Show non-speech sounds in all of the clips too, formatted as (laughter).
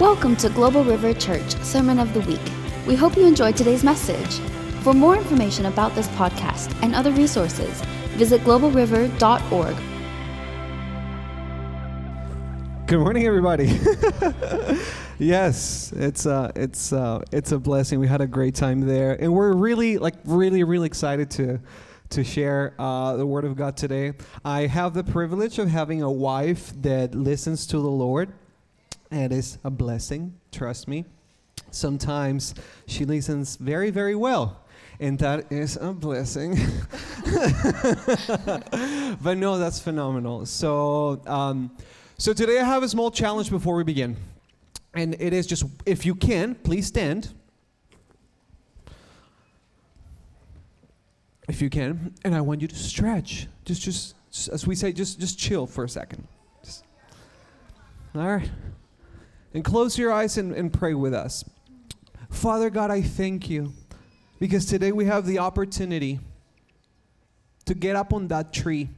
Welcome to Global River Church Sermon of the Week. We hope you enjoyed today's message. For more information about this podcast and other resources, visit globalriver.org. Good morning, everybody. (laughs) yes, it's uh, it's uh, it's a blessing. We had a great time there, and we're really like really really excited to to share uh, the Word of God today. I have the privilege of having a wife that listens to the Lord. It is a blessing, trust me. Sometimes she listens very, very well, and that is a blessing. (laughs) but no, that's phenomenal. So, um, so today I have a small challenge before we begin, and it is just if you can, please stand. if you can, and I want you to stretch. Just, just, as we say, just, just chill for a second. Just, all right. And close your eyes and, and pray with us. Father God, I thank you because today we have the opportunity to get up on that tree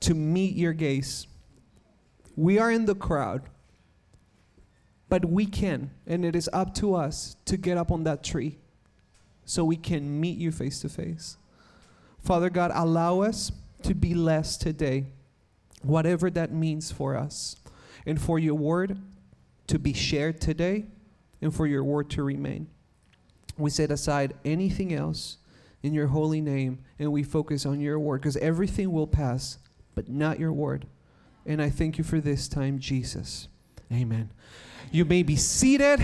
to meet your gaze. We are in the crowd, but we can, and it is up to us to get up on that tree so we can meet you face to face. Father God, allow us to be less today, whatever that means for us, and for your word to be shared today, and for your word to remain. We set aside anything else in your holy name, and we focus on your word, because everything will pass, but not your word. And I thank you for this time, Jesus. Amen. You may be seated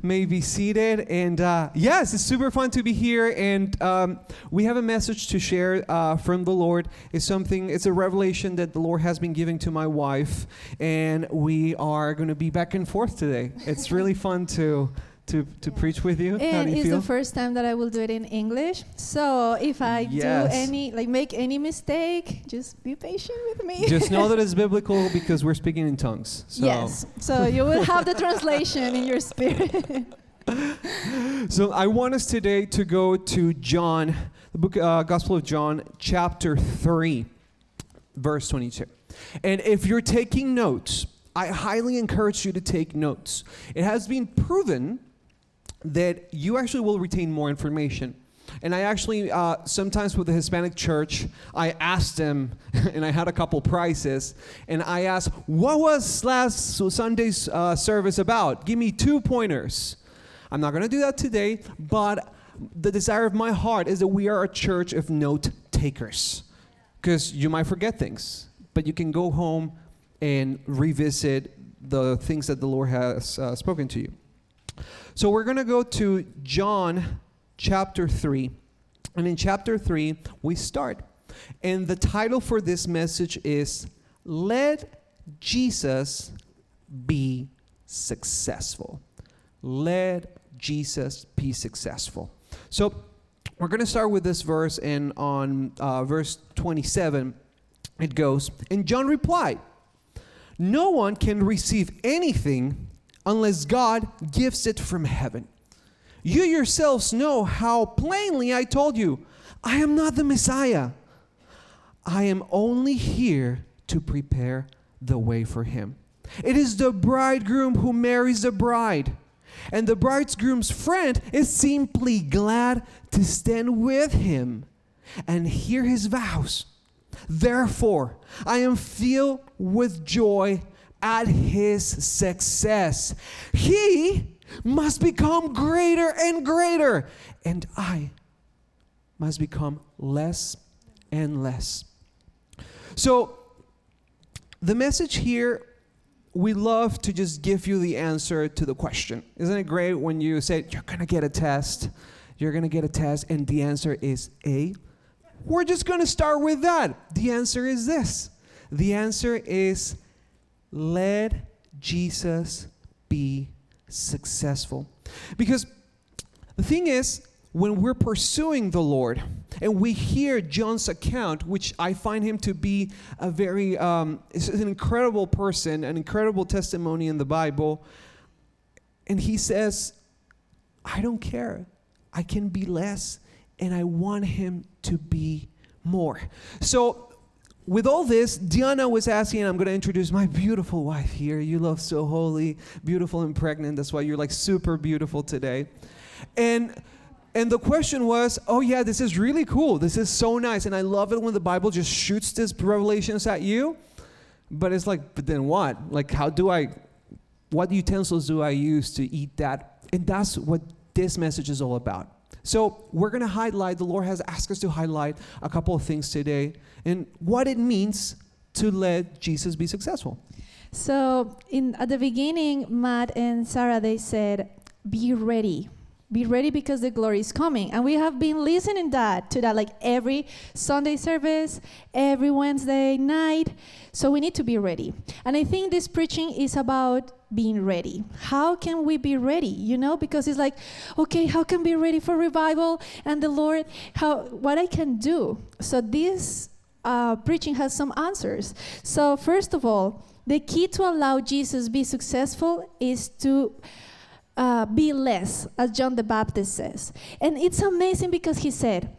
may be seated. And uh, yes, it's super fun to be here. And um, we have a message to share uh, from the Lord. It's something, it's a revelation that the Lord has been giving to my wife. And we are going to be back and forth today. It's really fun to to, to yeah. preach with you. And you it's feel? the first time that I will do it in English. So if I yes. do any, like make any mistake, just be patient with me. Just know that it's (laughs) biblical because we're speaking in tongues. So. Yes. So you will have the translation in your spirit. (laughs) so I want us today to go to John, the book, uh, Gospel of John, chapter 3, verse 22. And if you're taking notes, I highly encourage you to take notes. It has been proven that you actually will retain more information. And I actually, uh, sometimes with the Hispanic church, I asked them, (laughs) and I had a couple prizes, and I asked, what was last Sunday's uh, service about? Give me two pointers. I'm not going to do that today, but the desire of my heart is that we are a church of note takers. Because you might forget things, but you can go home and revisit the things that the Lord has uh, spoken to you. So we're going to go to John chapter 3. And in chapter 3, we start. And the title for this message is Let Jesus Be Successful. Let Jesus be successful. So we're going to start with this verse, and on uh, verse 27, it goes, And John replied, No one can receive anything unless God gives it from heaven. You yourselves know how plainly I told you, I am not the Messiah. I am only here to prepare the way for him. It is the bridegroom who marries the bride. And the bridegroom's friend is simply glad to stand with him and hear his vows. Therefore, I am filled with joy at his success. He must become greater and greater, and I must become less and less. So, the message here, we love to just give you the answer to the question. Isn't it great when you say, You're gonna get a test, you're gonna get a test, and the answer is A? We're just gonna start with that. The answer is this the answer is let Jesus be successful. Because the thing is, when we're pursuing the Lord and we hear John's account, which I find him to be a very, um, an incredible person, an incredible testimony in the Bible, and he says, I don't care. I can be less, and I want him to be more. So with all this, Diana was asking, I'm going to introduce my beautiful wife here. You look so holy, beautiful, and pregnant. That's why you're like super beautiful today. And and the question was, oh yeah, this is really cool. This is so nice. And I love it when the Bible just shoots these revelations at you. But it's like, but then what? Like, how do I, what utensils do I use to eat that? And that's what this message is all about. So we're going to highlight, the Lord has asked us to highlight a couple of things today and what it means to let Jesus be successful. So in at the beginning, Matt and Sarah they said, "Be ready." Be ready because the glory is coming. And we have been listening that to that like every Sunday service, every Wednesday night. So we need to be ready. And I think this preaching is about being ready. How can we be ready? You know, because it's like, okay, how can we be ready for revival and the Lord? How what I can do? So this uh, preaching has some answers. So first of all, the key to allow Jesus be successful is to uh, be less, as John the Baptist says. And it's amazing because he said,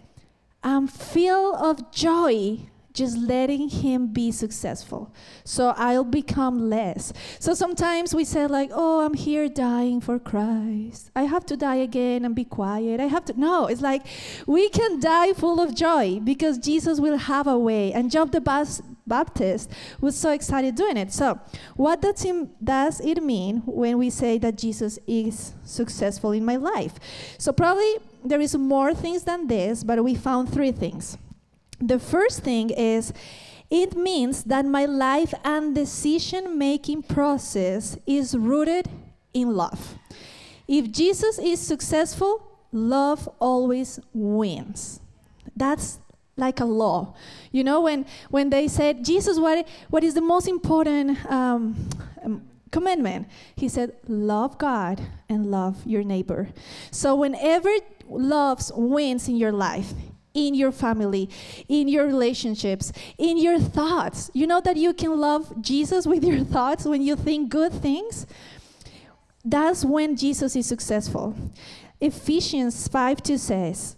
I'm filled of joy just letting him be successful. So I'll become less. So sometimes we say, like, oh, I'm here dying for Christ. I have to die again and be quiet. I have to. No, it's like we can die full of joy because Jesus will have a way. And John the Bas- Baptist was so excited doing it. So, what does, him, does it mean when we say that Jesus is successful in my life? So, probably there is more things than this, but we found three things. The first thing is it means that my life and decision making process is rooted in love. If Jesus is successful, love always wins. That's like a law. You know, when, when they said, Jesus, what, what is the most important um, um, commandment? He said, love God and love your neighbor. So whenever love wins in your life, in your family, in your relationships, in your thoughts. You know that you can love Jesus with your thoughts when you think good things? That's when Jesus is successful. Ephesians 5 2 says,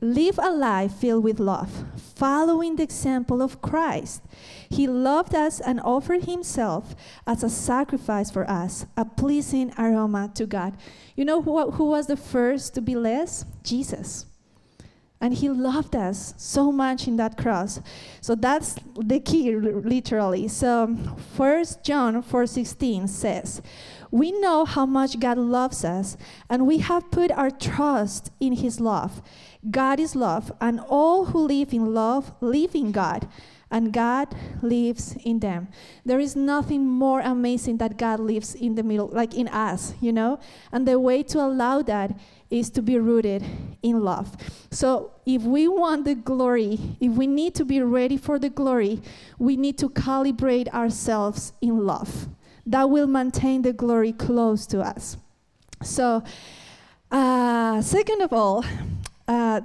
Live a life filled with love, following the example of Christ. He loved us and offered himself as a sacrifice for us, a pleasing aroma to God. You know who, who was the first to be less? Jesus and he loved us so much in that cross so that's the key literally so first john 4.16 says we know how much god loves us and we have put our trust in his love god is love and all who live in love live in god and God lives in them. There is nothing more amazing that God lives in the middle, like in us, you know? And the way to allow that is to be rooted in love. So if we want the glory, if we need to be ready for the glory, we need to calibrate ourselves in love. That will maintain the glory close to us. So, uh, second of all, uh,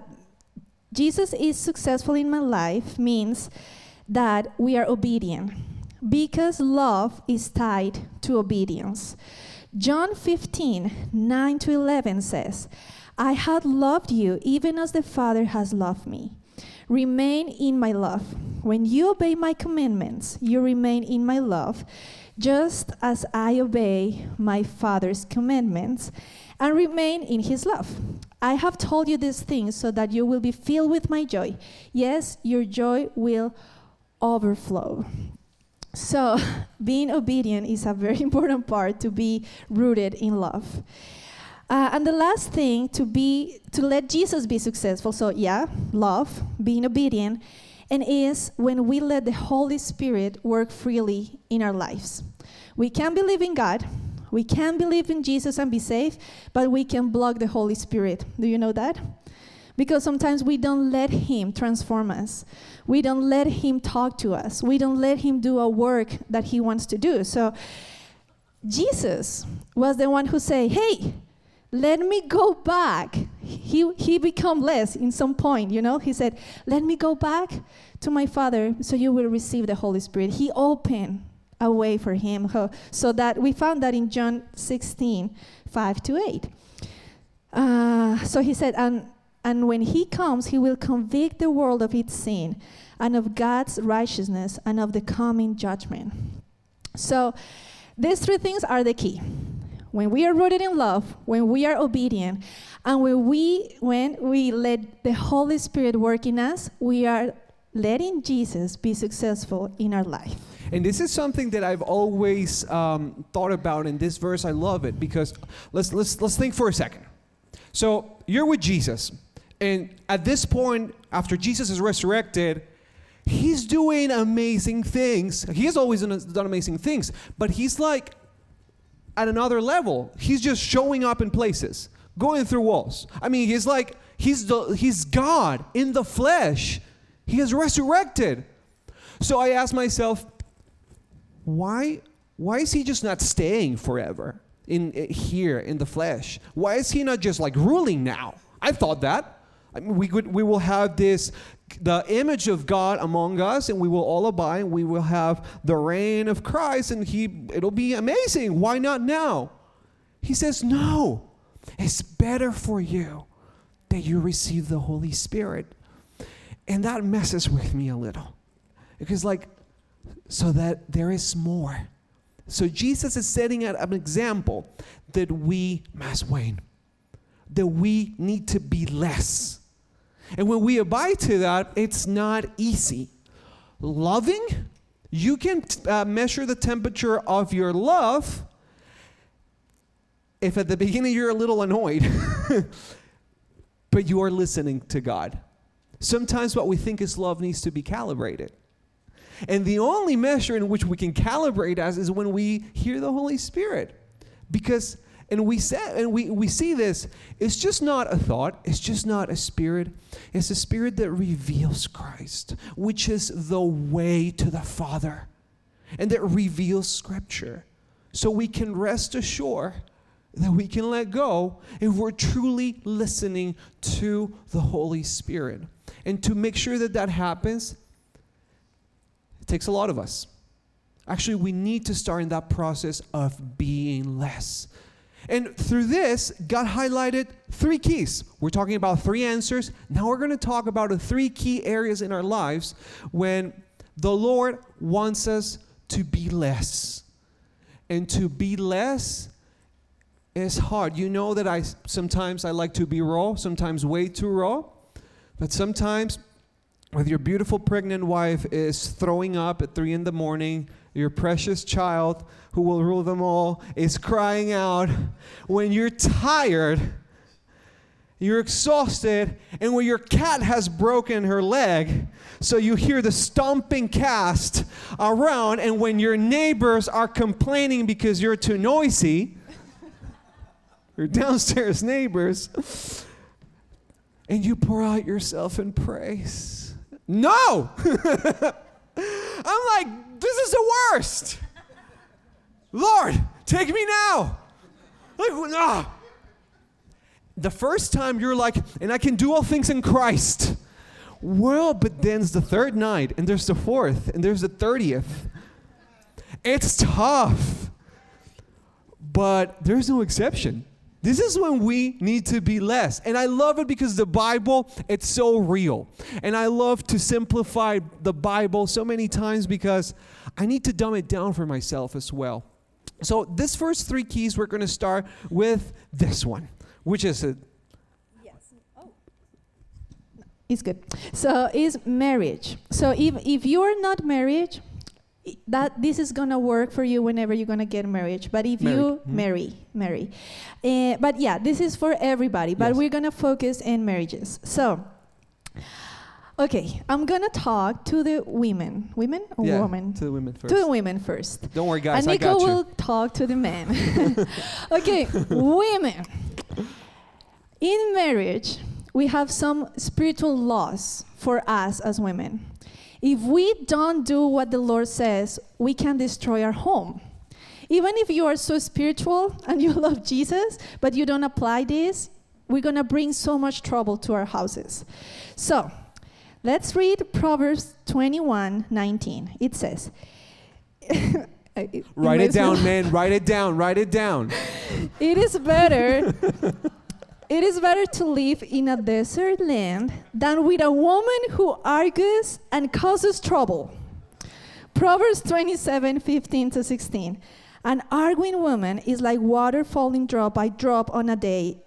Jesus is successful in my life means that we are obedient because love is tied to obedience. John 15, 9 to 11 says, I had loved you even as the Father has loved me. Remain in my love. When you obey my commandments, you remain in my love, just as I obey my Father's commandments and remain in his love. I have told you these things so that you will be filled with my joy. Yes, your joy will overflow. So, (laughs) being obedient is a very (laughs) important part to be rooted in love. Uh, and the last thing to be to let Jesus be successful. So yeah, love, being obedient, and is when we let the Holy Spirit work freely in our lives. We can believe in God, we can believe in Jesus and be safe, but we can block the Holy Spirit. Do you know that? Because sometimes we don't let Him transform us. We don't let Him talk to us. We don't let Him do a work that He wants to do. So Jesus was the one who said, Hey, let me go back. He, he become less in some point, you know? He said, Let me go back to my Father so you will receive the Holy Spirit. He opened a way for him. So that we found that in John 16, 5 to 8. Uh, so he said, and And when he comes, he will convict the world of its sin and of God's righteousness and of the coming judgment. So, these three things are the key. When we are rooted in love, when we are obedient, and when we when we let the Holy Spirit work in us, we are letting Jesus be successful in our life. And this is something that I've always um, thought about in this verse. I love it because let's let's let's think for a second. So you're with Jesus, and at this point, after Jesus is resurrected, he's doing amazing things. He has always done, done amazing things, but he's like at another level. He's just showing up in places, going through walls. I mean, he's like he's the he's God in the flesh. He has resurrected. So I ask myself, why why is he just not staying forever in eh, here in the flesh? Why is he not just like ruling now? I thought that. I mean, we could we will have this the image of God among us, and we will all abide. And we will have the reign of Christ, and he it'll be amazing. Why not now? He says, no. It's better for you that you receive the Holy Spirit, and that messes with me a little, because like so that there is more. So Jesus is setting out an example that we must wane, that we need to be less. And when we abide to that, it's not easy. Loving, you can uh, measure the temperature of your love if at the beginning you're a little annoyed, (laughs) but you are listening to God. Sometimes what we think is love needs to be calibrated. And the only measure in which we can calibrate us is when we hear the Holy Spirit. Because and we say and we, we see this, it's just not a thought, it's just not a spirit. It's a spirit that reveals Christ, which is the way to the Father, and that reveals scripture. So we can rest assured that we can let go if we're truly listening to the Holy Spirit. And to make sure that that happens, it takes a lot of us. Actually, we need to start in that process of being less. And through this, God highlighted three keys. We're talking about three answers. Now we're going to talk about the three key areas in our lives when the Lord wants us to be less. And to be less is hard. You know that I sometimes I like to be raw, sometimes way too raw. But sometimes with your beautiful pregnant wife is throwing up at three in the morning, your precious child who will rule them all is crying out, when you're tired, you're exhausted, and when your cat has broken her leg, so you hear the stomping cast around, and when your neighbors are complaining because you're too noisy, your downstairs neighbors, and you pour out yourself in praise no! (laughs) I'm like, this is the worst. Lord, take me now. Like, ah. The first time you're like, and I can do all things in Christ. Well, but then's the third night, and there's the fourth, and there's the thirtieth. It's tough. But there's no exception. This is when we need to be less. And I love it because the Bible, it's so real. And I love to simplify the Bible so many times because I need to dumb it down for myself as well. So, this first three keys, we're going to start with this one, which is a Yes. Oh. It's good. So is marriage. So if if you're not married, that this is gonna work for you whenever you're gonna get married. But if Married. you Mhm. marry, marry. Uh, but yeah, this is for everybody. But Yes. we're gonna focus in marriages. So, okay, I'm gonna talk to the women, women or yeah, women, to the women first. to the women first. Don't worry, guys, and I Nico got you. will talk to the men. (laughs) (laughs) okay, women. In marriage, we have some spiritual laws for us as women. If we don't do what the Lord says, we can destroy our home. Even if you are so spiritual and you (laughs) love Jesus, but you don't apply this, we're going to bring so much trouble to our houses. So, let's read Proverbs 21 19. It says, (laughs) it- Write it down, man. Write it down. Write it down. (laughs) It is better. It is better to live in a desert land than with a woman who argues and causes trouble. Proverbs 27 15 to 16. An arguing woman is like water falling drop by drop on a day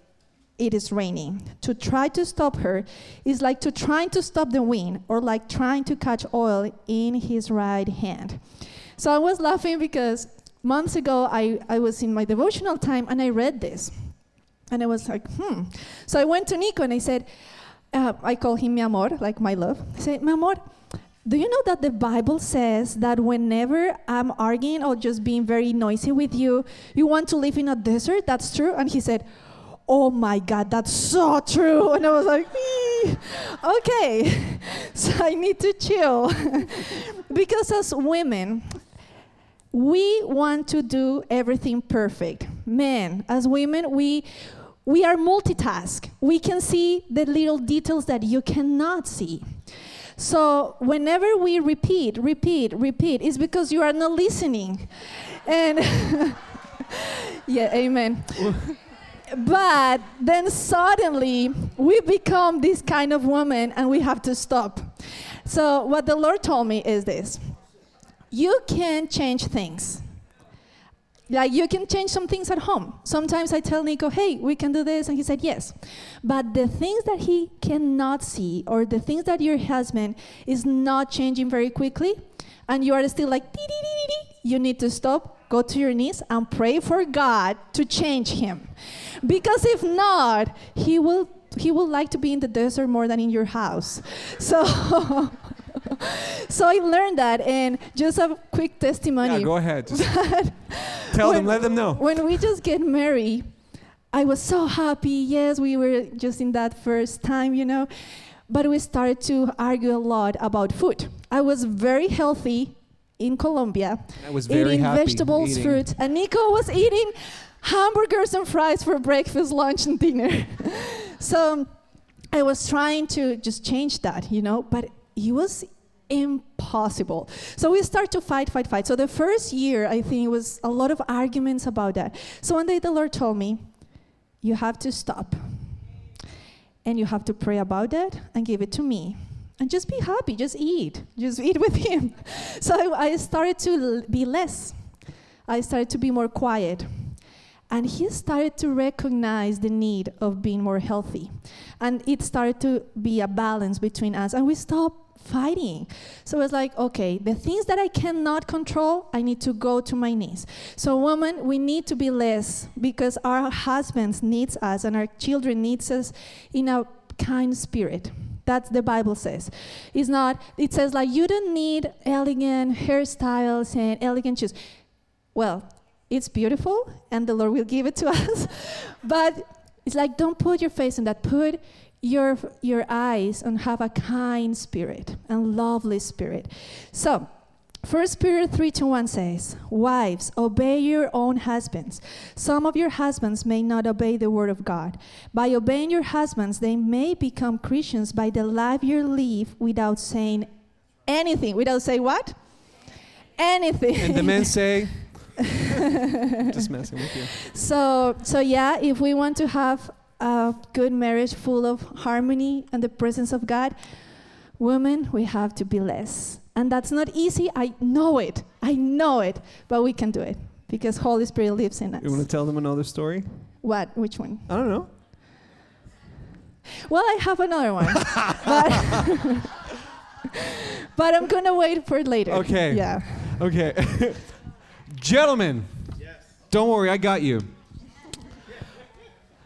it is raining. To try to stop her is like to trying to stop the wind or like trying to catch oil in his right hand. So I was laughing because months ago I, I was in my devotional time and I read this. And I was like, hmm. So I went to Nico and I said, uh, I call him mi amor, like my love. I said, mi amor, do you know that the Bible says that whenever I'm arguing or just being very noisy with you, you want to live in a desert? That's true? And he said, Oh my God, that's so true. (laughs) And I was like, "Ee, okay, (laughs) so I need to chill. (laughs) because as women, we want to do everything perfect. Men, as women, we we are multitask. We can see the little details that you cannot see. So whenever we repeat, repeat, repeat, it's because you are not listening. And (laughs) yeah, amen. but then suddenly we become this kind of woman and we have to stop. So what the Lord told me is this. You can change things. Like you can change some things at home. Sometimes I tell Nico, hey, we can do this. And he said, yes. But the things that he cannot see or the things that your husband is not changing very quickly, and you are still like, dee, dee, dee, dee, you need to stop, go to your knees, and pray for God to change him. Because if not, he will, he will like to be in the desert more than in your house. (laughs) So. (laughs) so I learned that, and just a quick testimony. Yeah, go ahead. (laughs) Tell them, let them know. When we just get married, I was so happy. Yes, we were just in that first time, you know. But we started to argue a lot about food. I was very healthy in Colombia, I was very eating vegetables, eating. fruits, and Nico was eating hamburgers and fries for breakfast, lunch, and dinner. (laughs) so I was trying to just change that, you know, but it was impossible. So we start to fight, fight, fight. So the first year, I think it was a lot of arguments about that. So one day the Lord told me, you have to stop. And you have to pray about that and give it to me. And just be happy, just eat. Just eat with him. (laughs) So I, I started to be less. I started to be more quiet. And he started to recognize the need of being more healthy. And it started to be a balance between us. And we stopped fighting. So it's like, okay, the things that I cannot control, I need to go to my knees. So woman, we need to be less because our husbands needs us and our children needs us in a kind spirit. That's the Bible says. It's not, it says like you don't need elegant hairstyles and elegant shoes. Well, it's beautiful and the Lord will give it to (laughs) us. but it's like don't put your face in that. Put your your eyes and have a kind spirit and lovely spirit. So First Peter 3 to 1 says, Wives, obey your own husbands. Some of your husbands may not obey the word of God. By obeying your husbands, they may become Christians by the life you live without saying anything. Without saying what? Anything. And the men say, (laughs) (laughs) just messing with you. So, so yeah, if we want to have a good marriage full of harmony and the presence of God, women, we have to be less. And that's not easy. I know it. I know it. But we can do it because Holy Spirit lives in us. You want to tell them another story? what? Which one? I don't know. Well, I have another one. but, (laughs) (laughs) but I'm going to wait for it later. Okay. Yeah. Okay. Gentlemen, don't worry, I got you.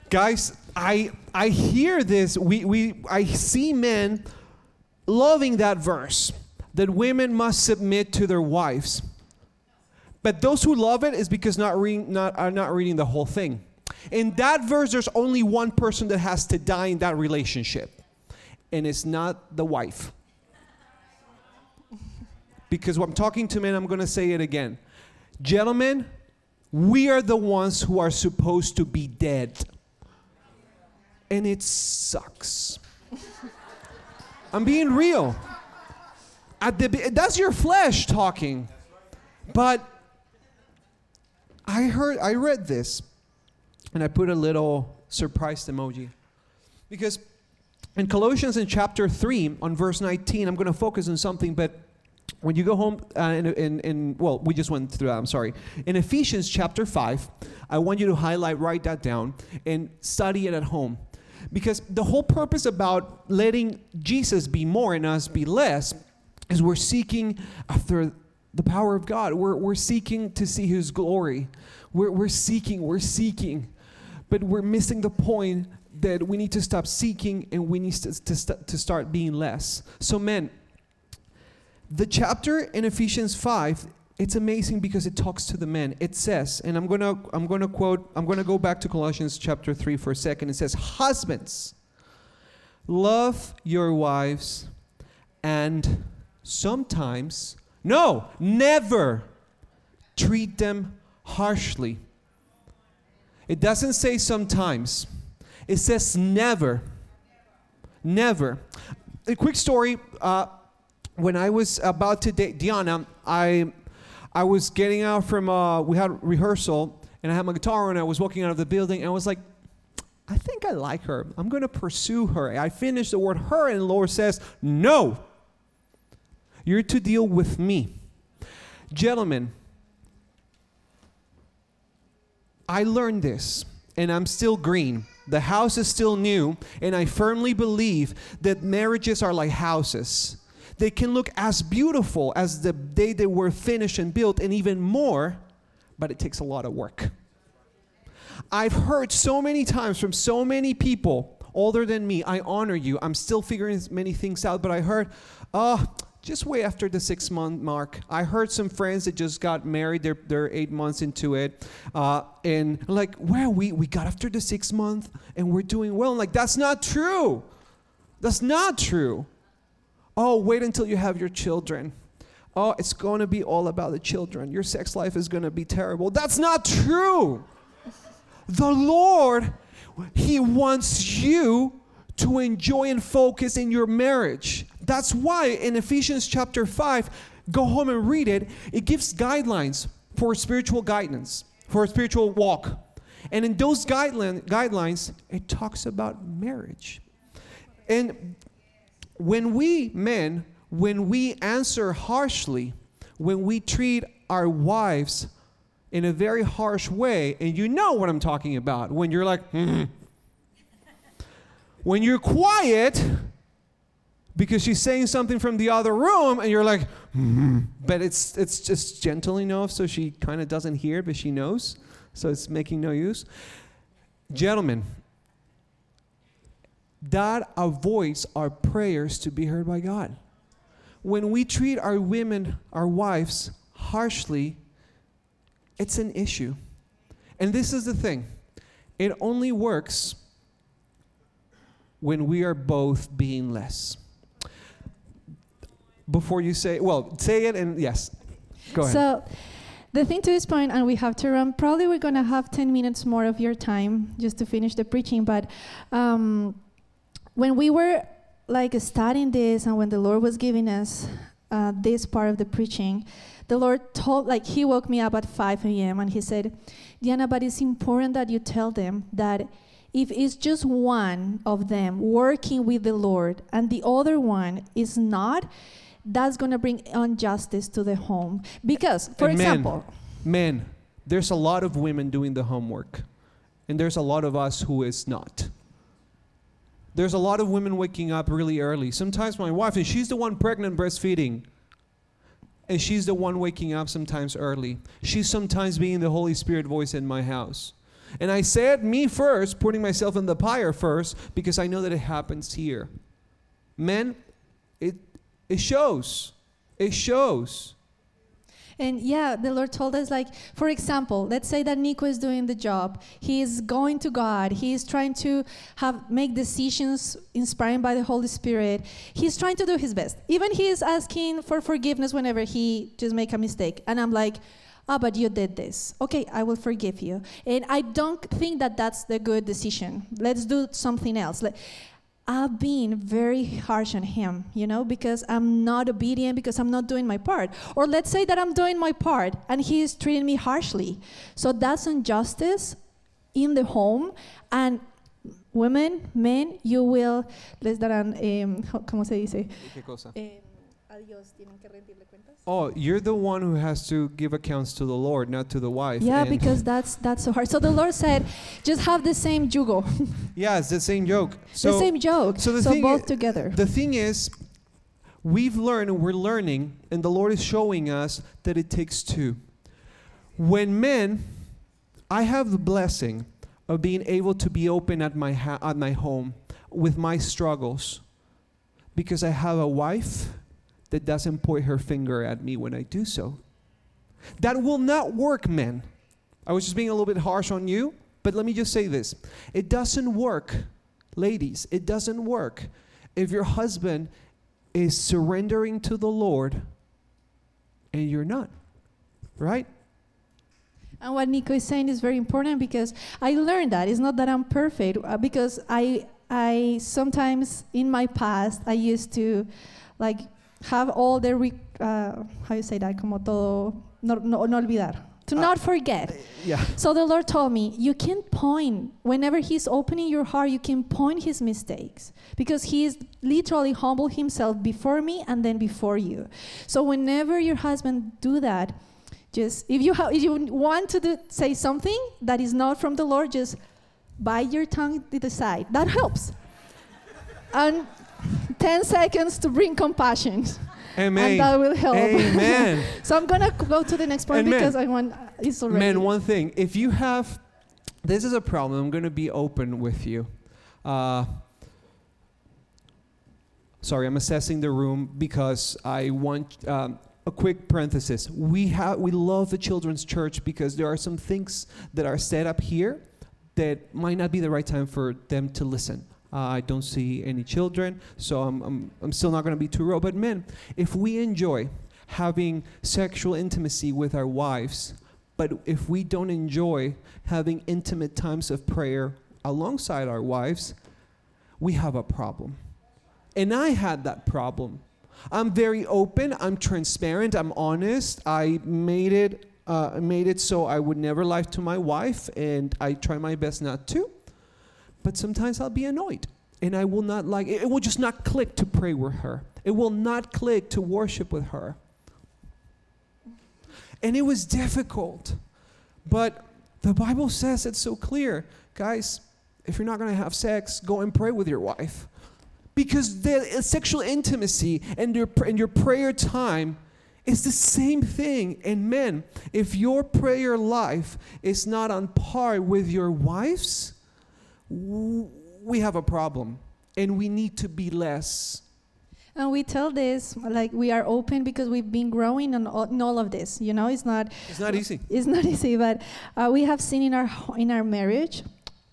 Guys, I I hear this. We, we I see men loving that verse that women must submit to their wives. But those who love it is because not reading not are not reading the whole thing. In that verse, there's only one person that has to die in that relationship, and it's not the wife. Because when I'm talking to men, I'm going to say it again. Gentlemen, we are the ones who are supposed to be dead. And it sucks. I'm being real. At the, that's your flesh talking. But I heard, I read this, and I put a little surprised emoji. Because in Colossians in chapter 3, on verse 19, I'm going to focus on something, but when you go home, uh, in, in, in, well, we just went through that, I'm sorry. In Ephesians chapter 5, I want you to highlight, write that down, and study it at home. Because the whole purpose about letting Jesus be more and us be less is we're seeking after the power of God. We're, we're seeking to see His glory. We're, we're seeking, we're seeking. But we're missing the point that we need to stop seeking and we need to, to, to start being less. So, men, the chapter in Ephesians 5 it's amazing because it talks to the men. It says, and I'm to I'm to quote I'm to go back to Colossians chapter 3 for a second. It says, "Husbands, love your wives and sometimes no, never treat them harshly." It doesn't say sometimes. It says never. Never. A quick story uh, when I was about to date Diana, I I was getting out from uh, we had rehearsal and I had my guitar and I was walking out of the building and I was like, I think I like her. I'm gonna pursue her. I finished the word her and the Lord says, No. You're to deal with me. Gentlemen, I learned this and I'm still green. The house is still new, and I firmly believe that marriages are like houses they can look as beautiful as the day they were finished and built, and even more, but it takes a lot of work. I've heard so many times from so many people older than me, I honor you. I'm still figuring many things out, but I heard, oh, just wait after the six month mark. I heard some friends that just got married, they're, they're eight months into it. Uh, and like, well, we, we got after the six month and we're doing well. I'm like, that's not true. That's not true. Oh, wait until you have your children. Oh, it's going to be all about the children. Your sex life is going to be terrible. That's not true. The Lord, He wants you to enjoy and focus in your marriage. That's why in Ephesians chapter 5, go home and read it, it gives guidelines for spiritual guidance, for a spiritual walk. And in those guideline, guidelines, it talks about marriage. And when we men, when we answer harshly, when we treat our wives in a very harsh way, and you know what I'm talking about, when you're like, mm. when you're quiet because she's saying something from the other room, and you're like, mm. but it's it's just gentle enough so she kind of doesn't hear, but she knows, so it's making no use. Gentlemen, that avoids our prayers to be heard by God. When we treat our women, our wives, harshly, it's an issue. And this is the thing it only works when we are both being less. Before you say, well, say it and yes, go ahead. So, the thing to this point, and we have to run, probably we're going to have 10 minutes more of your time just to finish the preaching, but um, when we were like studying this and when the Lord was giving us uh, this part of the preaching, the Lord told, like, He woke me up at 5 a.m. and He said, Diana, but it's important that you tell them that if it's just one of them working with the Lord and the other one is not, that's going to bring injustice to the home. Because, for and example, men, men, there's a lot of women doing the homework, and there's a lot of us who is not. There's a lot of women waking up really early. Sometimes my wife, and she's the one pregnant breastfeeding. And she's the one waking up sometimes early. She's sometimes being the Holy Spirit voice in my house. And I said me first, putting myself in the pyre first, because I know that it happens here. Men, it, it shows. It shows. And yeah, the Lord told us, like, for example, let's say that Nico is doing the job. He is going to God. He is trying to have make decisions inspired by the Holy Spirit. He's trying to do his best. Even he is asking for forgiveness whenever he just make a mistake. And I'm like, ah, oh, but you did this. Okay, I will forgive you. And I don't think that that's the good decision. Let's do something else. I've been very harsh on him, you know, because I'm not obedient, because I'm not doing my part. Or let's say that I'm doing my part and he is treating me harshly. So that's injustice in the home. And Women, men, you will, les darán, jo- ¿cómo se dice? ¿Qué cosa? Em, a Dios tienen que rendirle cuentas. Oh, you're the one who has to give accounts to the Lord, not to the wife. Yeah, And- because (laughs) that's that's so hard. So the Lord said, just have the same jugo, (laughs) yeah, it's the same joke. So the same joke. so So, the thing both i- together. The thing is, we've learned and we're learning, and the Lord is showing us that it takes two. When men, I have the blessing of being able to be open at my ha- at my home with my struggles, because I have a wife that doesn't point her finger at me when I do so. That will not work, men. I was just being a little bit harsh on you, but let me just say this: it doesn't work, ladies. It doesn't work if your husband is surrendering to the Lord and you're not, right? And what Nico is saying is very important because I learned that it's not that I'm perfect uh, because I I sometimes in my past I used to like have all the re- uh, how you say that como todo no, no, no olvidar to Ah. not forget. Yeah. So the Lord told me, you can point, whenever He's opening your heart, you can point His mistakes. Because He is literally humble Himself before me and then before you. So whenever your husband do that, just if you, ha- if you want to do, say something that is not from the Lord, just bite your tongue to the side. That helps. and 10 seconds to bring compassion. Amen. And that will help. Amen. (laughs) So I'm going to go to the next point point men- because I want, it's already. Man, one thing. If you have, this is a problem. I'm going to be open with you. Uh, sorry, I'm assessing the room because I want um, a quick parenthesis. We have, we love the children's church because there are some things that are set up here that might not be the right time for them to listen. Uh, I don't see any children, so I'm, I'm, I'm still not going to be too real. But men, if we enjoy having sexual intimacy with our wives, but if we don't enjoy having intimate times of prayer alongside our wives, we have a problem. And I had that problem. I'm very open, I'm transparent, I'm honest. I made it uh, made it so I would never lie to my wife and I try my best not to. But sometimes I'll be annoyed and I will not like it, will just not click to pray with her. It will not click to worship with her. And it was difficult. But the Bible says it's so clear. Guys, if you're not going to have sex, go and pray with your wife. Because the sexual intimacy and your, and your prayer time is the same thing. And men, if your prayer life is not on par with your wife's, we have a problem. And we need to be less. And we tell this like we are open because we've been growing on all, in all of this. You know, it's not It's not easy. it's not (laughs) easy, but uh, we have seen in our in our marriage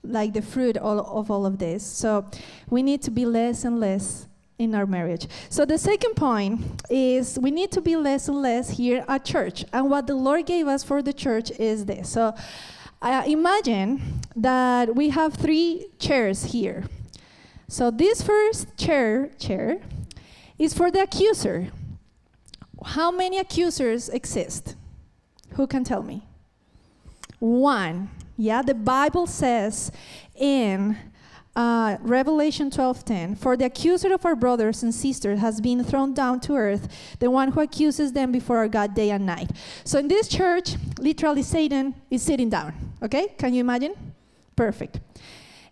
like the fruit all, of all of this. So we need to be less and less in our marriage. So the second point is we need to be less and less here at church. And what the Lord gave us for the church is this. So uh, imagine that we have three chairs here. So this first chair chair is for the accuser. How many accusers exist? Who can tell me? One. Yeah, the Bible says in uh, Revelation 12:10, "For the accuser of our brothers and sisters has been thrown down to earth, the one who accuses them before our God day and night." So in this church, literally Satan is sitting down. Okay? Can you imagine? Perfect.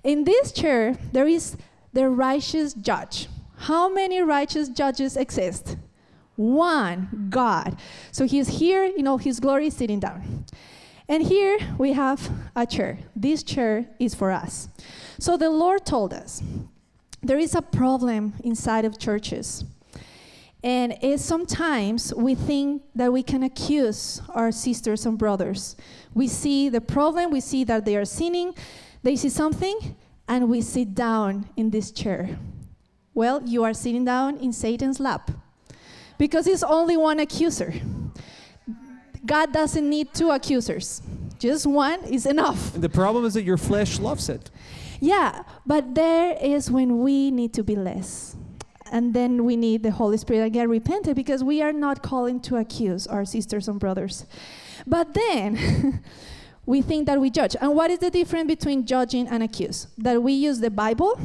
In this chair, there is the righteous judge. How many righteous judges exist? One, God. So he's here in all his glory sitting down. And here we have a chair. This chair is for us. So the Lord told us there is a problem inside of churches. And sometimes we think that we can accuse our sisters and brothers. We see the problem, we see that they are sinning, they see something, and we sit down in this chair. Well, you are sitting down in Satan's lap because it's only one accuser. God doesn't need two accusers, just one is enough. And the problem is that your flesh loves it. Yeah, but there is when we need to be less. And then we need the Holy Spirit again repented because we are not calling to accuse our sisters and brothers. But then (laughs) we think that we judge. And what is the difference between judging and accuse? That we use the Bible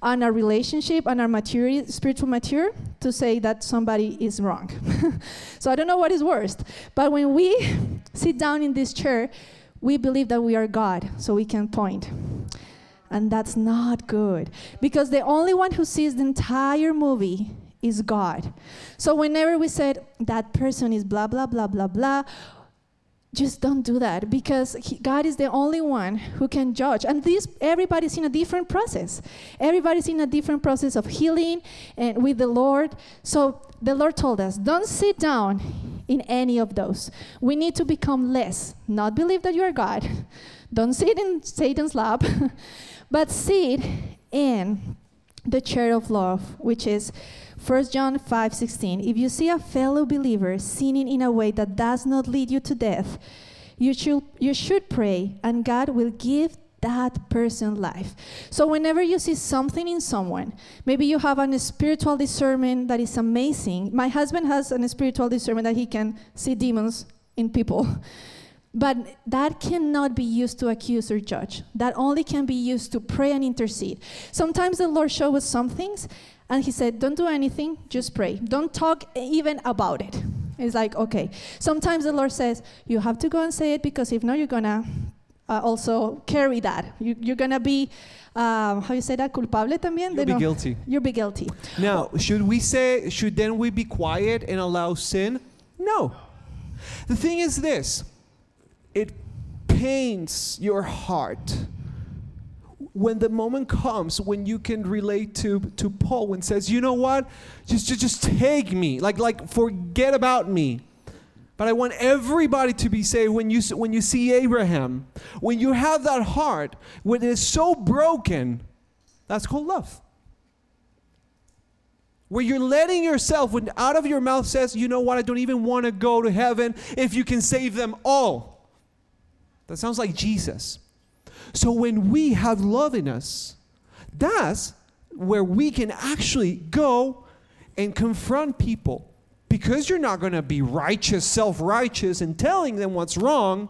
and our relationship and our maturity, spiritual mature, to say that somebody is wrong. (laughs) so I don't know what is worst. But when we (laughs) sit down in this chair, we believe that we are God, so we can point. And that's not good. Because the only one who sees the entire movie is God. So whenever we said that person is blah, blah, blah, blah, blah, just don't do that because he, God is the only one who can judge. And this, everybody's in a different process. Everybody's in a different process of healing and with the Lord. So the Lord told us, don't sit down in any of those. We need to become less, not believe that you are God. (laughs) Don't sit in Satan's lap, (laughs) but sit in the chair of love, which is 1 John 5:16 If you see a fellow believer sinning in a way that does not lead you to death, you should you should pray and God will give that person life. So whenever you see something in someone, maybe you have a spiritual discernment that is amazing. My husband has a spiritual discernment that he can see demons in people. But that cannot be used to accuse or judge. That only can be used to pray and intercede. Sometimes the Lord shows us some things and he said, Don't do anything, just pray. Don't talk even about it. It's like, okay. Sometimes the Lord says, You have to go and say it because if not, you're going to uh, also carry that. You, are going to be, um, how you say that, culpable también? You'll be no, guilty. You'll be guilty. Now, should we say, should then we be quiet and allow sin? No. The thing is this it pains your heart when the moment comes when you can relate to, to Paul when says, you know what? Just, just, just take me. Like, like forget about me. But I want everybody to be saved when you, when you see Abraham. When you have that heart, when it is so broken, that's called love. Where you're letting yourself, when out of your mouth says, you know what, I don't even want to go to heaven if you can save them all. That sounds like Jesus. So when we have love in us, that's where we can actually go and confront people. Because you're not going to be righteous, self righteous, and telling them what's wrong.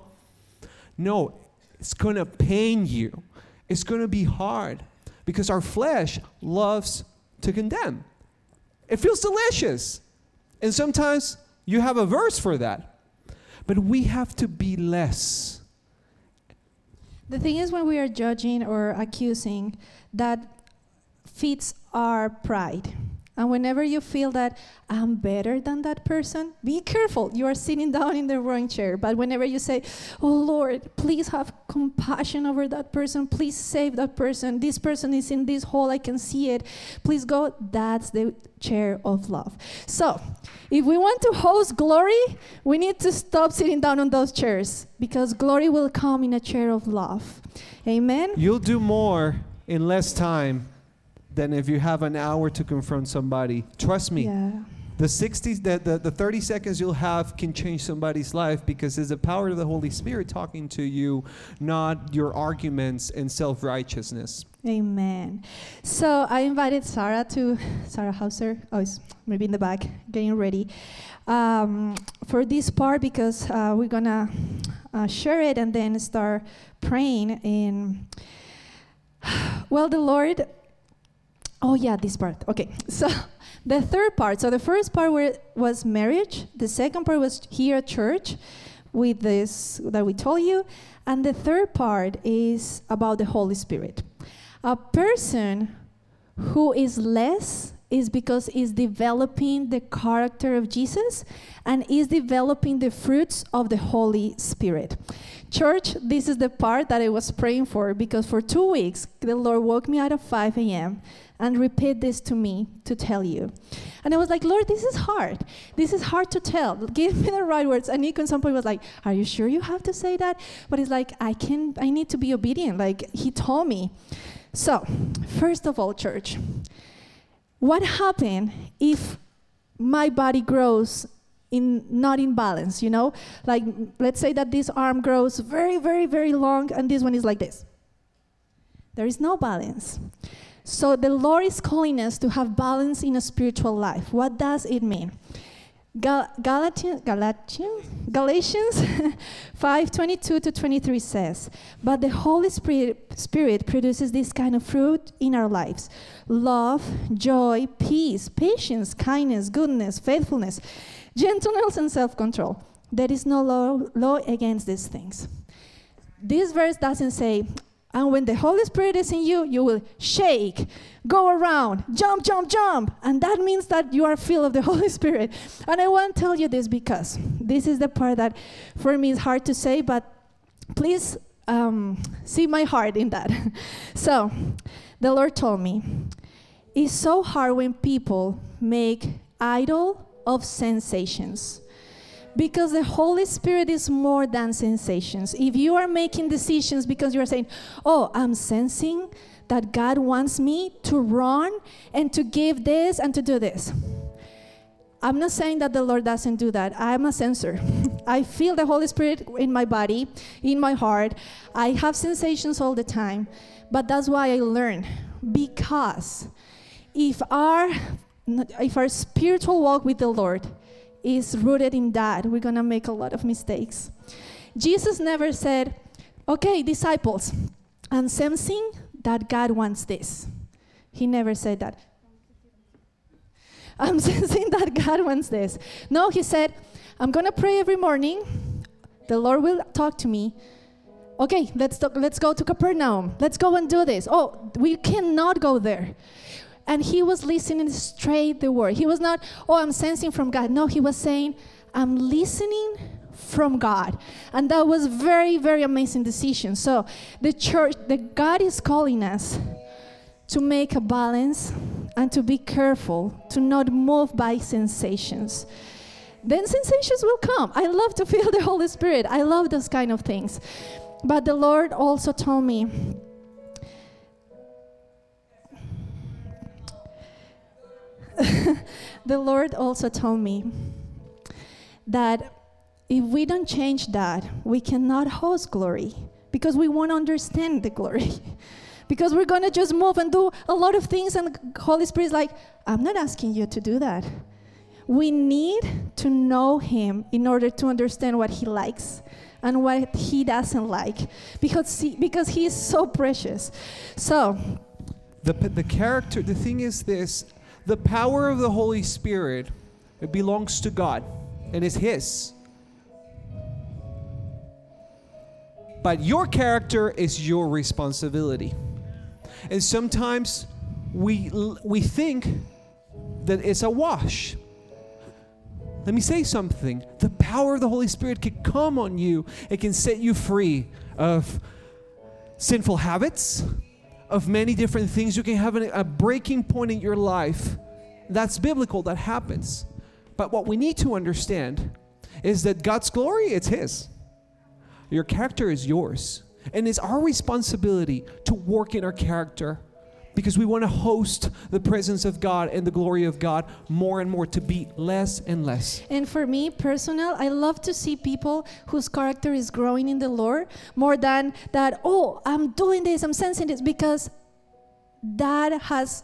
No, it's going to pain you. It's going to be hard because our flesh loves to condemn. It feels delicious. And sometimes you have a verse for that. But we have to be less the thing is, when we are judging or accusing, that feeds our pride. And whenever you feel that I'm better than that person, be careful. You are sitting down in the wrong chair. But whenever you say, Oh Lord, please have compassion over that person, please save that person. This person is in this hole, I can see it. Please go. That's the chair of love. So, if we want to host glory, we need to stop sitting down on those chairs because glory will come in a chair of love. Amen. You'll do more in less time than if you have an hour to confront somebody. Trust me. Yeah. The 60 the, the, the 30 seconds you'll have can change somebody's life because it's the power of the Holy Spirit talking to you, not your arguments and self-righteousness. Amen. So I invited Sarah to Sarah Hauser. Oh, it's maybe in the back, getting ready um, for this part because uh, we're gonna uh, share it and then start praying. In (sighs) well, the Lord Oh, yeah, this part. Okay. So (laughs) the third part. So the first part where was marriage. The second part was here at church with this that we told you. And the third part is about the Holy Spirit. A person who is less is because is developing the character of Jesus and is developing the fruits of the Holy Spirit. Church, this is the part that I was praying for because for two weeks the Lord woke me out of 5 a.m and repeat this to me to tell you. And I was like, Lord, this is hard. This is hard to tell. Give me the right words. And Nico at some point was like, Are you sure you have to say that? But it's like, I can I need to be obedient. Like he told me. So, first of all, church, what happened if my body grows in not in balance, you know? Like let's say that this arm grows very, very, very long and this one is like this. There is no balance. So the Lord is calling us to have balance in a spiritual life. What does it mean? Gal- Galatians, Galatians, (laughs) Galatians 5 22 to 23 says, But the Holy Spirit, Spirit produces this kind of fruit in our lives love, joy, peace, patience, kindness, goodness, faithfulness, gentleness, and self control. There is no law, law against these things. This verse doesn't say, and when the Holy Spirit is in you, you will shake, go around, jump, jump, jump. And that means that you are filled of the (laughs) Holy Spirit. And I want to tell you this because this is the part that for me is hard to say, but please um, see my heart in that. (laughs) so the Lord told me, it's so hard when people make idol of sensations because the Holy Spirit is more than sensations. If you are making decisions because you are saying, Oh, I'm sensing that God wants me to run and to give this and to do this. I'm not saying that the Lord doesn't do that. I'm a sensor. (laughs) I feel the Holy Spirit in my body, in my heart. I have sensations all the time. But that's why I learn. Because if our if our spiritual walk with the Lord is rooted in that, we're going to make a lot of mistakes. Jesus never said, Okay, disciples, I'm sensing that God wants this. He never said that. I'm (laughs) sensing that God wants this. No, he said, I'm going to pray every morning. The Lord will talk to me. Okay, let's, talk, let's go to Capernaum. Let's go and do this. Oh, we cannot go there. And he was listening straight the word. He was not, oh, I'm sensing from God. No, he was saying, I'm listening from God. And that was very, very amazing decision. So the church, the God is calling us to make a balance and to be careful to not move by sensations. Then sensations will come. I love to feel (laughs) the Holy Spirit. I love those kind of things. But the Lord also told me (laughs) the Lord also told me that if we don't change that, we cannot host glory because we won't understand the glory. (laughs) because we're going to just move and do a lot of things, and the Holy Spirit is like, I'm not asking you to do that. We need to know Him in order to understand what He likes and what He doesn't like because he, because He is so precious. So, the, the character, the thing is this the power of the Holy Spirit it belongs to God and is His. But your character is your responsibility. And sometimes we, we think that it's a wash. Let me say something. The power of the Holy Spirit can come on you, it can set you free of sinful habits, of many different things. You can have a breaking point in your life. That's biblical, that happens. But what we need to understand is that God's glory, it's His. Your character is yours. And it's our responsibility to work in our character because we want to host the presence of God and the glory of God more and more to be less and less. And for me personal, I love to see people whose character is growing in the Lord more than that, oh, I'm doing this, I'm sensing this because that has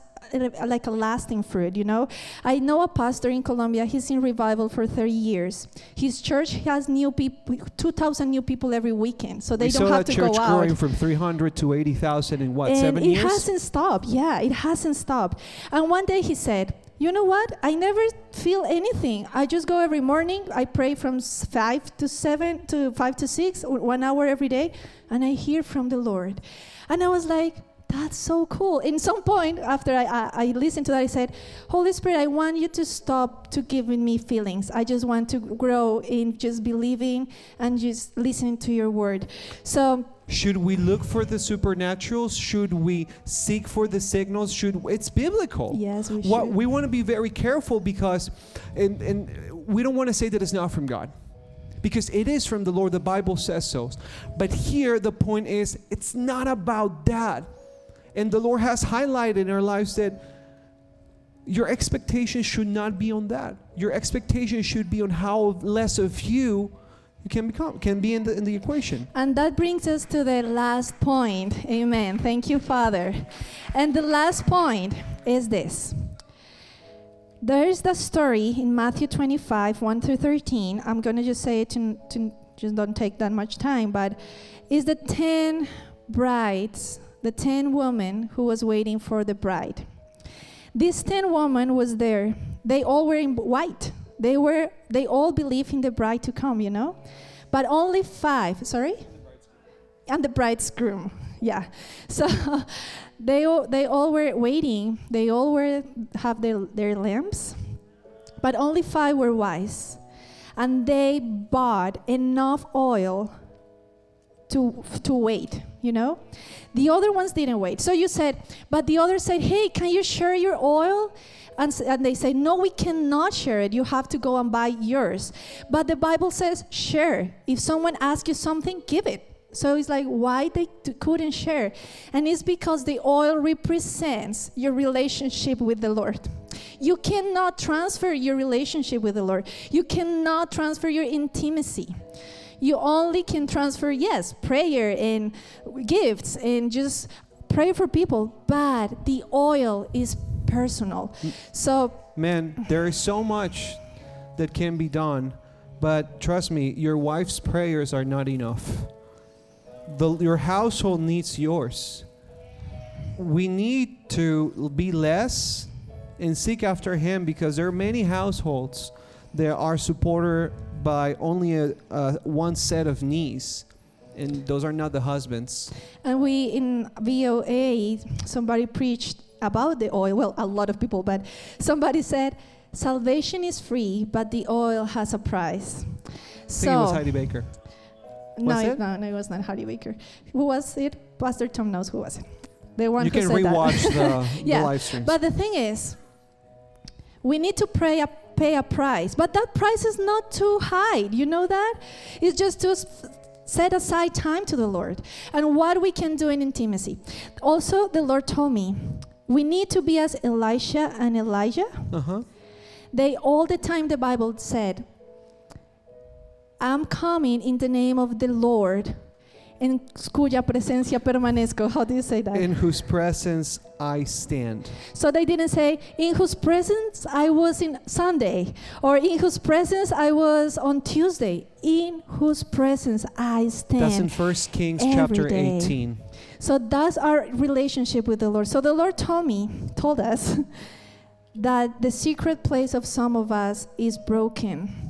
like a lasting fruit, you know. I know a pastor in Colombia. He's in revival for 30 years. His church has new people, 2,000 new people every weekend, so they we don't have to go out. church growing from 300 to 80,000 in what and seven it years? hasn't stopped. Yeah, it hasn't stopped. And one day he said, "You know what? I never feel anything. I just go every morning. I pray from five to seven to five to six, one hour every day, and I hear from the Lord." And I was like that's so cool. In some point, after I, I, I, listened to that, I said, Holy Spirit, I want you to stop to giving me feelings. I just want to grow in just believing and just listening to your word. So, should we look for the supernatural? Should we seek for the signals? Should it's biblical? Yes, we what, should. We want to be very careful because, and, and we don't want to say that it's not from God because it is from the Lord. The Bible says so. But here, the point is, it's not about that. And the Lord has highlighted in our lives that your expectation should not be on that. Your expectation should be on how less of you you can become can be in the in the equation. And that brings us to the last point. Amen. Thank you, Father. And the last point is this. There's the story in Matthew 25, 1 through 13. I'm going to just say it to, to just don't take that much time, but is the 10 brides, the 10 women who was waiting for the bride. These 10 women was there. They all were in white. They were they all believed in the bride to come, you know? But only 5, sorry? And the bride's bridegroom. Yeah. (laughs) So they all, they all were waiting. They all were have their, their lamps. But only 5 were wise. And they bought enough oil to to wait, you know? The other ones didn't wait. So you said, but the other said, "Hey, can you share your oil?" And, and they say, No, we cannot share it. You have to go and buy yours. But the Bible says, Share. If someone asks you something, give it. So it's like, why they t- couldn't share? And it's because the oil represents your relationship with the Lord. You cannot transfer your relationship with the Lord, you cannot transfer your intimacy. You only can transfer, yes, prayer and gifts and just pray for people, but the oil is personal. So Man, there is so much that can be done, but trust me, your wife's prayers are not enough. The, your household needs yours. We need to be less and seek after Him because there are many households that are by only a, one set of knees, and those are not the husbands. And we in VOA, somebody preached about the oil. Well, a lot of people, but somebody said, "Salvation is free, but the oil has a price." I think it was Heidi Baker. no, it, no, no, it was not Heidi Baker. Who was it? Pastor Tom knows who was it. The one You who can said that. rewatch the, (laughs) Yeah, the live streams. But the thing is, we need to pray a, pay a price, but that price is not too high. You know that? It's just to set aside time to the Lord and what we can do in intimacy. Also, the Lord told me we need to be as Elisha and Elijah. uh-huh. They all the time the Bible said, I'm coming in the name of the Lord, en cuya presencia permanezco. How do you say that? In whose presence I stand. So they didn't say, in whose presence I was in Sunday, or in whose presence I was on Tuesday, in whose presence I stand. That's in stand. 1 Kings every chapter day. 18. So that's our relationship with the Lord. So the Lord told me, told us, (laughs) that the secret place of some of us is broken.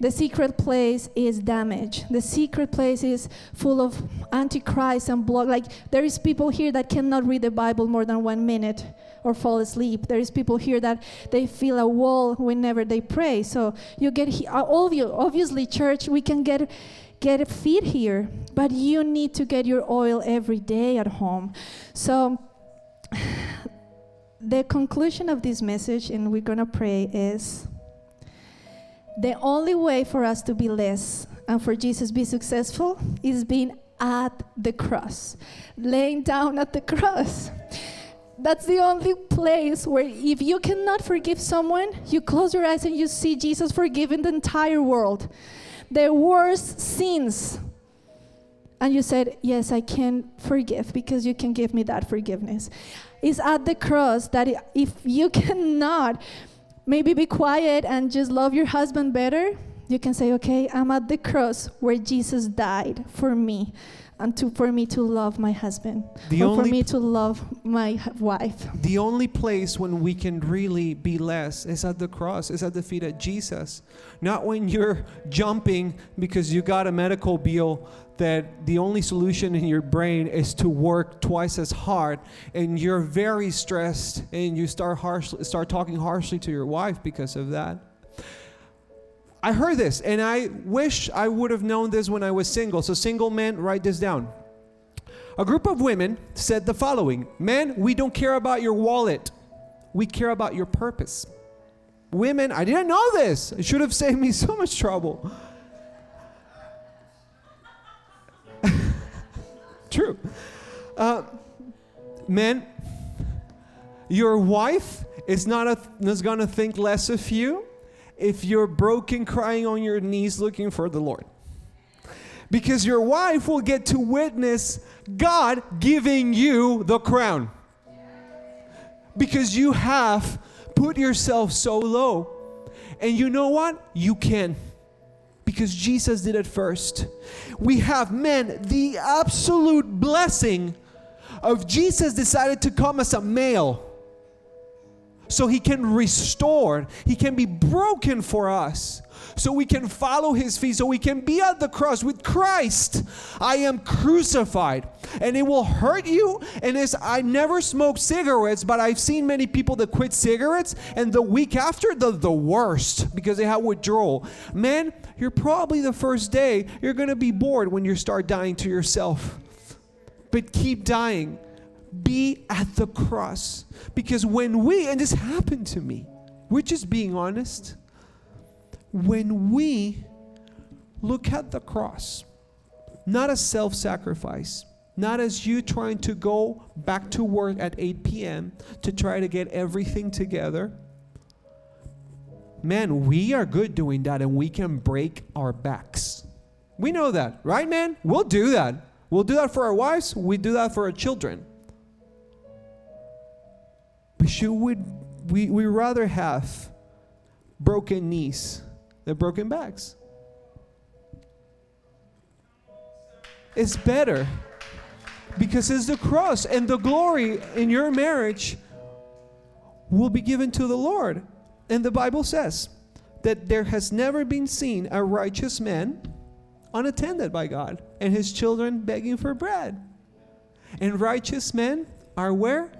The secret place is damaged. The secret place is full of antichrist and blood. Like there is people here that cannot read the Bible more than one minute or fall asleep. There is people here that they feel a wall whenever they pray. So you get all of you. Obviously, church, we can get get feed here, but you need to get your oil every day at home. So (sighs) the conclusion of this message, and we're gonna pray, is the only way for us to be less and for Jesus be successful is being at the cross, laying down at the cross. That's the only place where if you cannot forgive someone, you close your eyes and you see Jesus forgiving the entire world. The worst sins. And you said, Yes, I can forgive because you can give me that forgiveness. It's at the cross that if you (laughs) cannot maybe be quiet and just love your husband better, you can say, Okay, I'm at the cross where Jesus died for me and to, for me to love my husband The or for me to love my wife. The only place when we can really be less is at the cross, is at the feet of Jesus. Not when you're jumping because you got a medical bill that the only solution in your brain is to work twice as hard and you're very stressed and you start harsh, start talking harshly to your wife because of that. I heard this and I wish I would have known this when I was single. So single men, write this down. A group of women said the following Men, we don't care about your wallet, we care about your purpose. Women, I didn't know this. It should have saved me so much trouble. True. Uh, men, your wife is not, a, going to think less of you if you're broken, crying on your knees looking for the Lord. Because your wife will get to witness God giving you the crown. Because you have put yourself so low. And you know what? You can. Because Jesus did it first. We have, man, the absolute blessing of Jesus decided to come as a male so he can restore, he can be broken for us so we can follow his feet, so we can be at the cross with Christ. I am crucified. And it will hurt you. And it's, I never smoked cigarettes, but I've seen many people that quit cigarettes and the week after, the, the worst because they have withdrawal. Man, you're probably the first day, you're going to be bored when you start dying to yourself. But keep dying. Be at the cross. Because when we, and this happened to me, we're just being honest when we look at the cross, not as self sacrifice, not as you trying to go back to work at 8 p.m. to try to get everything together. Man, we are good doing that and we can break our backs. We know that, right, man? We'll do that. We'll do that for our wives, we do that for our children. But should we, we, we rather have broken knees than broken backs. It's better because it's the cross and the glory in your marriage will be given to the Lord. And the Bible says that there has never been seen a righteous man unattended by God and his children begging for bread. And righteous men are where?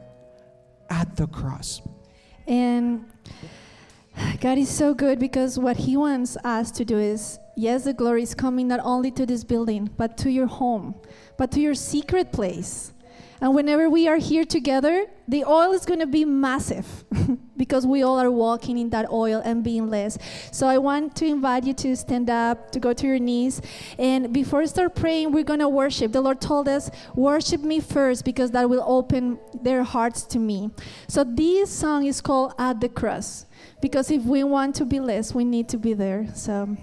At the cross. And God is so good because what He wants us to do is yes, the glory is coming not only to this building, but to your home, but to your secret place. And whenever we are here together, the oil is going to be massive (laughs) because we all are walking in that oil and being less. So I want to invite you to stand up, to go to your knees. And before we start praying, we're going to worship. The Lord told us, worship me first because that will open their hearts to me. So this song is called At the Cross because if we want to be less, we need to be there. So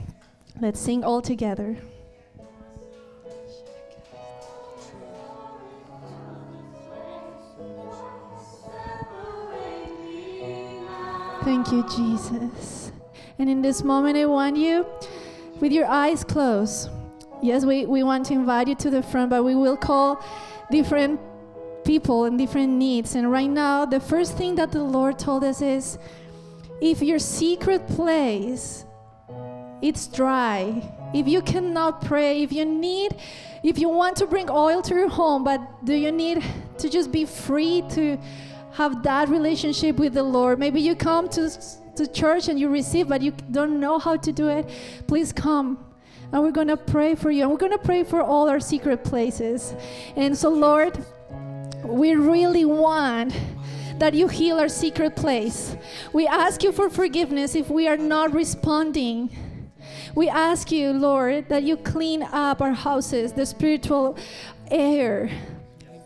let's sing all together. Thank you, Jesus. And in this moment, I want you, with your eyes closed, yes, we, we want to invite you to the front, but we will call different people and different needs. And right now, the first thing that the Lord told us is if your secret place it's dry, if you cannot pray, if you need if you want to bring oil to your home, but do you need to just be free to have that relationship with the Lord? Maybe you come to to church and you receive but you don't know how to do it. Please come and we're going to pray for you. And we're going to pray for all our secret places. And so Lord, we really want that you heal our secret place. We ask you for forgiveness if we are not responding. We ask you, Lord, that you clean up our houses, the spiritual air,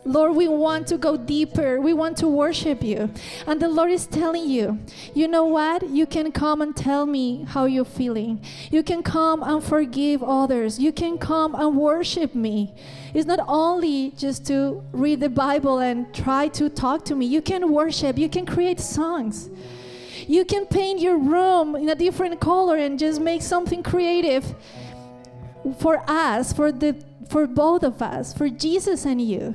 Lord, we want to go deeper. We want to worship you. And the Lord is telling you, you know what? You can come and tell me how you're feeling. You can come and forgive others. You can come and worship me. It's not only just to read the Bible and try to talk to me. You can worship, you can create songs. You can paint your room in a different color and just make something creative for us, for the for both of us, for Jesus and you.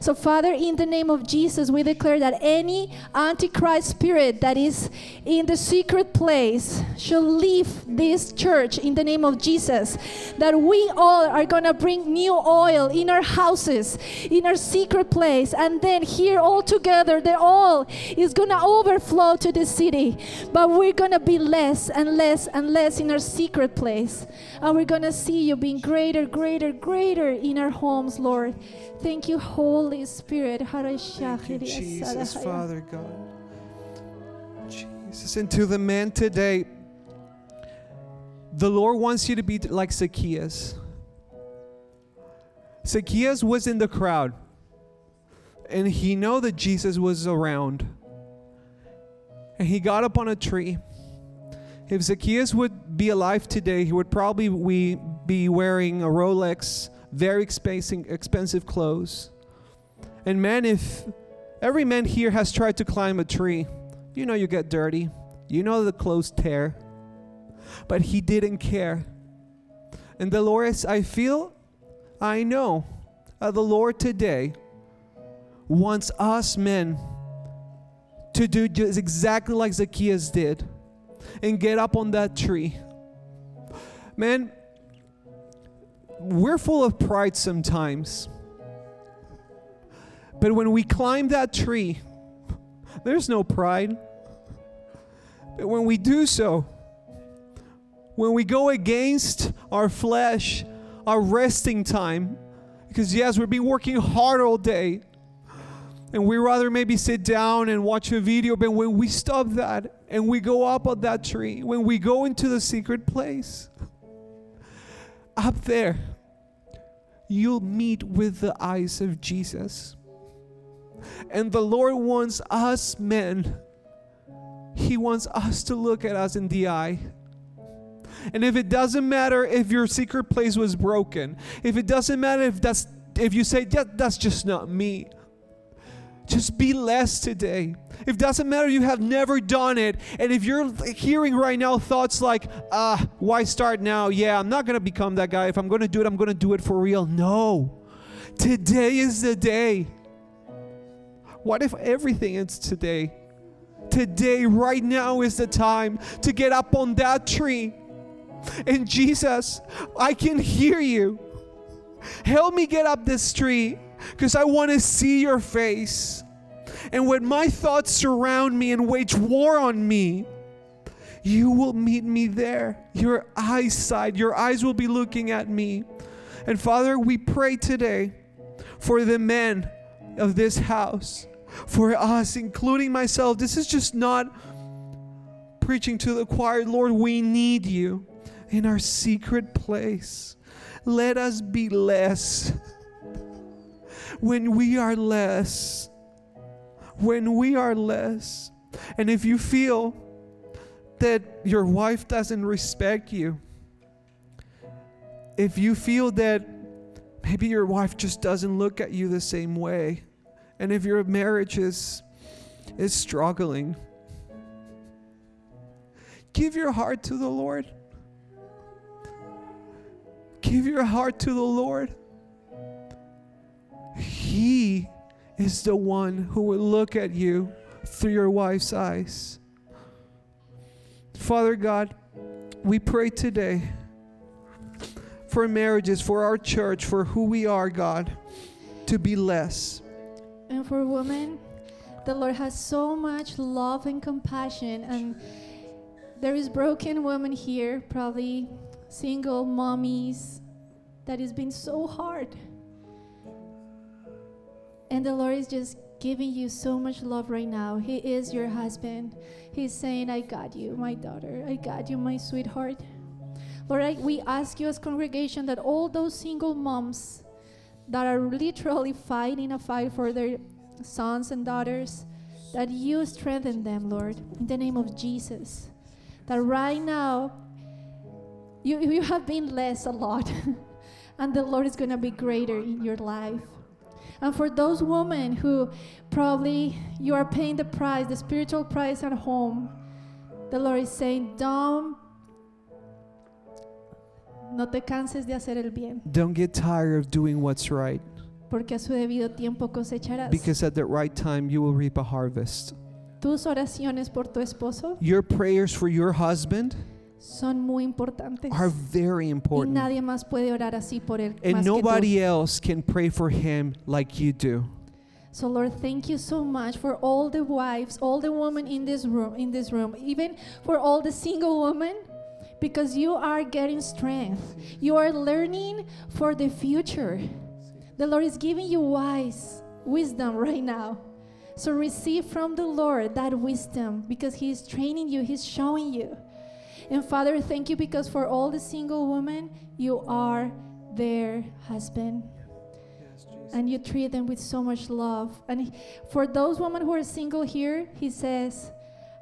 So, Father, in the name of Jesus, we declare that any antichrist spirit that is in the secret place shall leave this church in the name of Jesus. That we all are going to bring new oil in our houses, in our secret place, and then here all together, the oil is going to overflow to the city. But we're going to be less and less and less in our secret place. And we're going to see you being greater, greater, greater in our homes, Lord. Thank you, Holy Spirit. Thank you, Jesus, Father God. Jesus. And to the man today, the Lord wants you to be like Zacchaeus. Zacchaeus was in the crowd, and he know that Jesus was around. And he got up on a tree. If Zacchaeus would be alive today, he would probably be wearing a Rolex very expensive clothes. And man, if every man here has tried to climb a tree, You know you get dirty. You know the clothes tear. But he didn't care. And Dolores, I feel, I know, uh, the Lord today wants us men to do just exactly like Zacchaeus did and get up on that tree. Man, we're full of pride sometimes. But when we climb that tree, there's no pride. But when we do so, when we go against our flesh, our resting time, because yes, we've been working hard all day, and we rather maybe sit down and watch a video, but when we stop that and we go up on that tree, when we go into the secret place, up there, you'll meet with the eyes of Jesus. And the Lord wants us men, He wants us to look at us in the eye. And if it doesn't matter if your secret place was broken, if it doesn't matter if that's if you say that that's just not me, just be less today. If it doesn't matter you have never done it, and if you're hearing right now thoughts like, ah, uh, why start now? Yeah, I'm not gonna become that guy. If I'm gonna do it, I'm gonna do it for real. No. Today is the day. What if everything ends today? Today, right now, is the time to get up on that tree. And Jesus, I can hear you. Help me get up this tree because I want to see your face. And when my thoughts surround me and wage war on me, you will meet me there. Your eyesight, your eyes will be looking at me. And Father, we pray today for the men of this house, for us, including myself. This is just not preaching to the choir. Lord, we need you in our secret place. Let us be less when we are less. When we are less. And if you feel that your wife doesn't respect you, if you feel that maybe your wife just doesn't look at you the same way, and if your marriage is, is struggling, give your heart to the Lord. Give your heart to the Lord. He is the one who will look at you through your wife's eyes. Father God, we pray today for marriages, for our church, for who we are, God, to be less. And for women, the Lord has so much love and compassion, and there is broken women here, probably single mommies, that has been so hard. And the Lord is just giving you so much love right now. He is your husband. He's saying, I got you, my daughter. I got you, my sweetheart. Lord, I, we ask you as congregation that all those single moms that are literally fighting a fight for their sons and daughters, that you strengthen them, Lord, in the name of Jesus. That right now, you, you have been less a lot, (laughs) and the Lord is going to be greater in your life. And for those women who probably you are paying the price, the spiritual price at home, the Lord is saying, don't no te canses de hacer el bien. Don't get tired of doing what's right. Porque a su debido tiempo cosecharás. Because at the right time you will reap a harvest. Tus oraciones por tu esposo. Your prayers for your husband son muy importantes. Are very important. Y nadie más puede orar así por él and nobody else can pray for him like you do. So Lord, thank you so much for all the wives, all the women in this room, in this room, even for all the single women, because you are getting strength. You are learning for the future. The Lord is giving you wise wisdom right now. So receive from the Lord that wisdom because He is training you, He's showing you. And Father, thank you because for all the single women, you are their husband. and you treat them with so much love. And for those women who are single here, he says,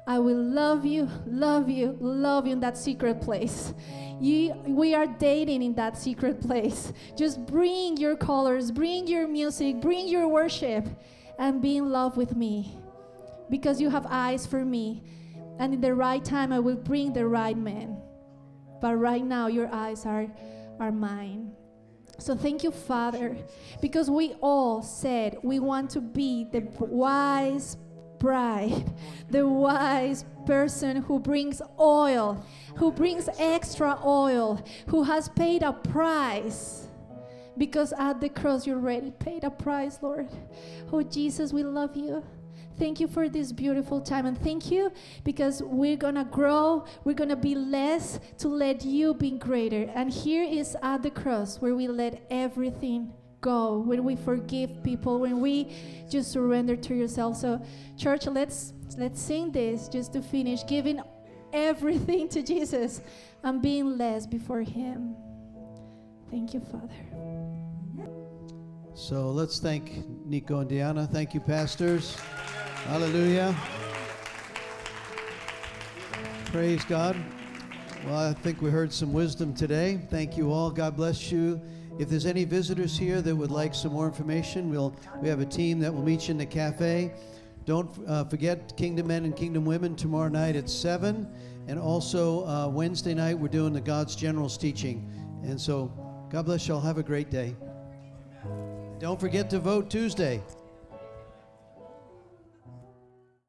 I will love you, love you, love you in that secret place. You, we are dating in that secret place. Just bring your colors, bring your music, bring your worship, and be in love with me. because you have eyes for me. And in the right time, I will bring the right man. But right now, your eyes are, are mine. So thank you, Father, because we all said we want to be the wise bride, the wise person who brings oil, who brings extra oil, who has paid a price. Because at the cross, you already paid a price, Lord. Oh, Jesus, we love you. Thank you for this beautiful time. And thank you because we're to grow. We're to be less to let you be greater. And here is at the cross where we let everything go, when we forgive people, when we just surrender to yourself. So, church, let's let's sing this just to finish, giving everything to Jesus and being less before him. Thank you, Father. So let's thank Nico and Diana. Thank you, pastors. Hallelujah. Praise God. Well, I think we heard some wisdom today. Thank you all. God bless you. If there's any visitors here that would like some more information, we'll we have a team that will meet you in the cafe. Don't uh, forget Kingdom Men and Kingdom Women tomorrow night at seven, and also uh, Wednesday night we're doing the God's Generals teaching. And so, God bless y'all. Have a great day. Don't forget to vote Tuesday.